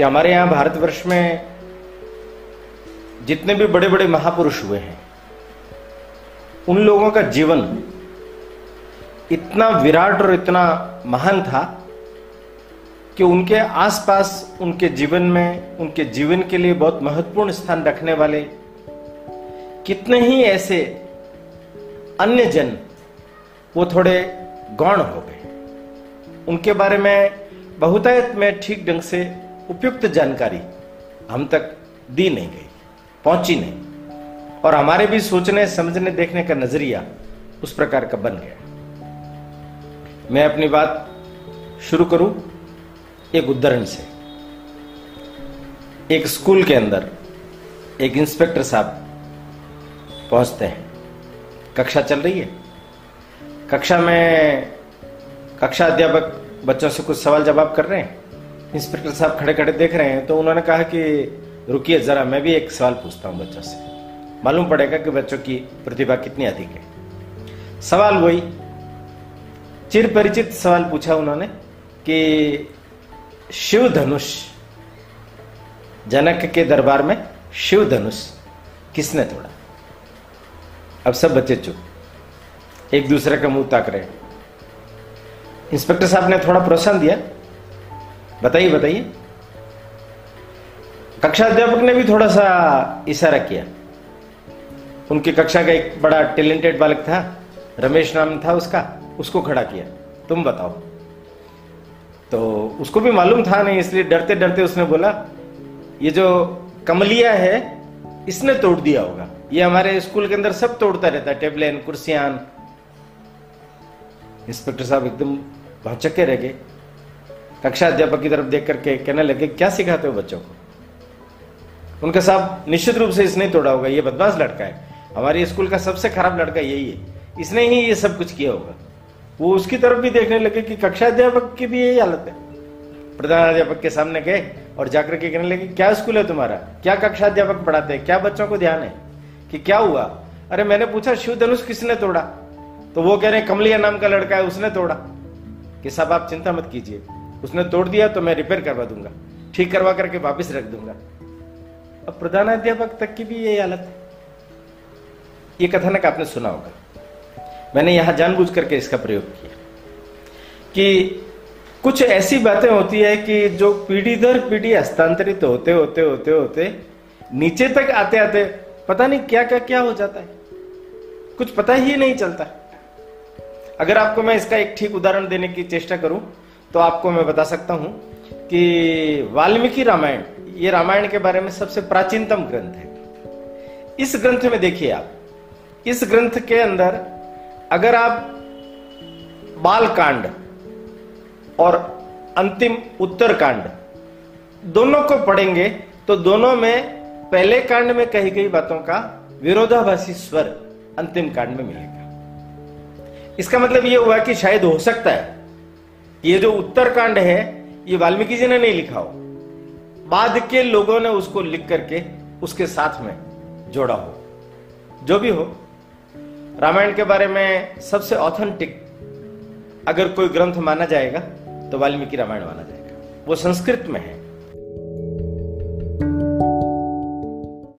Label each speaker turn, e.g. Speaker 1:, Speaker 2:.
Speaker 1: कि हमारे यहाँ भारतवर्ष में जितने भी बड़े बड़े महापुरुष हुए हैं, उन लोगों का जीवन इतना विराट और इतना महान था कि उनके आसपास, उनके जीवन में, उनके जीवन के लिए बहुत महत्वपूर्ण स्थान रखने वाले कितने ही ऐसे अन्य जन, वो थोड़े गौण हो गए। उनके बारे में बहुतायत में ठीक ढंग से उपयुक्त जानकारी हम तक दी नहीं गई, पहुँची नहीं। और हमारे भी सोचने, समझने, देखने का नज़रिया उस प्रकार का बन गया। मैं अपनी बात शुरू करूँ एक उदाहरण से। एक स्कूल के अंदर एक इंस्पेक्टर साहब पहुँचते हैं। कक्षा चल रही है। कक्षा में कक्षा अध्यापक बच्चों से कुछ सवाल जवाब कर रहे हैं। इंस्पेक्टर साहब खड़े खड़े देख रहे हैं तो उन्होंने कहा कि रुकिए जरा, मैं भी एक सवाल पूछता हूँ बच्चों से। मालूम पड़ेगा कि बच्चों की प्रतिभा कितनी अधिक है। सवाल वही चिर परिचित सवाल पूछा उन्होंने कि शिव धनुष जनक के दरबार में शिव धनुष किसने तोड़ा? अब सब बच्चे चुप, एक दूसरे का मुँह ताक रहे इंस्पेक्टर साहब ने थोड़ा प्रोत्साहन दिया बताइए बताइए। कक्षा अध्यापक ने भी थोड़ा सा इशारा किया। उनकी कक्षा का एक बड़ा टैलेंटेड बालक था रमेश नाम था उसका उसको खड़ा किया। तुम बताओ। तो उसको भी मालूम था नहीं इसलिए डरते डरते उसने बोला ये जो कमलिया है इसने तोड़ दिया होगा। ये हमारे स्कूल के अंदर सब तोड़ता रहता है टेबलेन कुर्सियाँ। इंस्पेक्टर साहब एकदम भौचक्के रह गए। कक्षा अध्यापक की तरफ़ देख करके कहने लगे, क्या सिखाते हो बच्चों को? उनका साहब, निश्चित रूप से इसने तोड़ा होगा, ये बदमाश लड़का है। हमारे स्कूल का सबसे खराब लड़का यही है। इसने ही ये सब कुछ किया होगा। वो उसकी तरफ़ भी देखने लगे कि कक्षा अध्यापक की भी यही हालत है। प्रधान अध्यापक के सामने गए और जाकर के कहने लगे, क्या स्कूल है तुम्हारा? क्या कक्षा अध्यापक पढ़ाते हैं? क्या बच्चों को ध्यान है कि क्या हुआ? अरे, मैंने पूछा, शिव धनुष किसने तोड़ा? तो वो कह रहे कमलिया नाम का लड़का है, उसने तोड़ा। कि साहब, आप चिंता मत कीजिए। उसने तोड़ दिया तो मैं रिपेयर करवा दूँगा। ठीक करवा करके वापिस रख दूँगा। अब प्रधानाध्यापक तक की भी यही हालत है। ये कथानक आपने सुना होगा। मैंने यहाँ जानबूझ करके इसका प्रयोग किया। कि कुछ ऐसी बातें होती है कि जो पीढ़ी दर पीढ़ी हस्तांतरित होते होते होते होते नीचे तक आते आते पता नहीं क्या क्या क्या हो जाता है। कुछ पता ही नहीं चलता। अगर आपको मैं इसका एक ठीक उदाहरण देने की चेष्टा करूँ तो आपको मैं बता सकता हूँ कि वाल्मीकि रामायण, ये रामायण के बारे में सबसे प्राचीनतम ग्रंथ है। इस ग्रंथ में देखिए आप, इस ग्रंथ के अंदर अगर आप बाल कांड और अंतिम उत्तर कांड दोनों को पढ़ेंगे तो दोनों में पहले कांड में कही गई बातों का विरोधाभासी स्वर अंतिम कांड में मिलेगा। इसका मतलब यह हुआ कि शायद हो सकता है ये जो उत्तरकांड है, ये वाल्मीकि जी ने नहीं लिखा हो। बाद के लोगों ने उसको लिख करके उसके साथ में जोड़ा हो। जो भी हो, रामायण के बारे में सबसे ऑथेंटिक अगर कोई ग्रंथ माना जाएगा तो वाल्मीकि रामायण माना जाएगा। वो संस्कृत में है।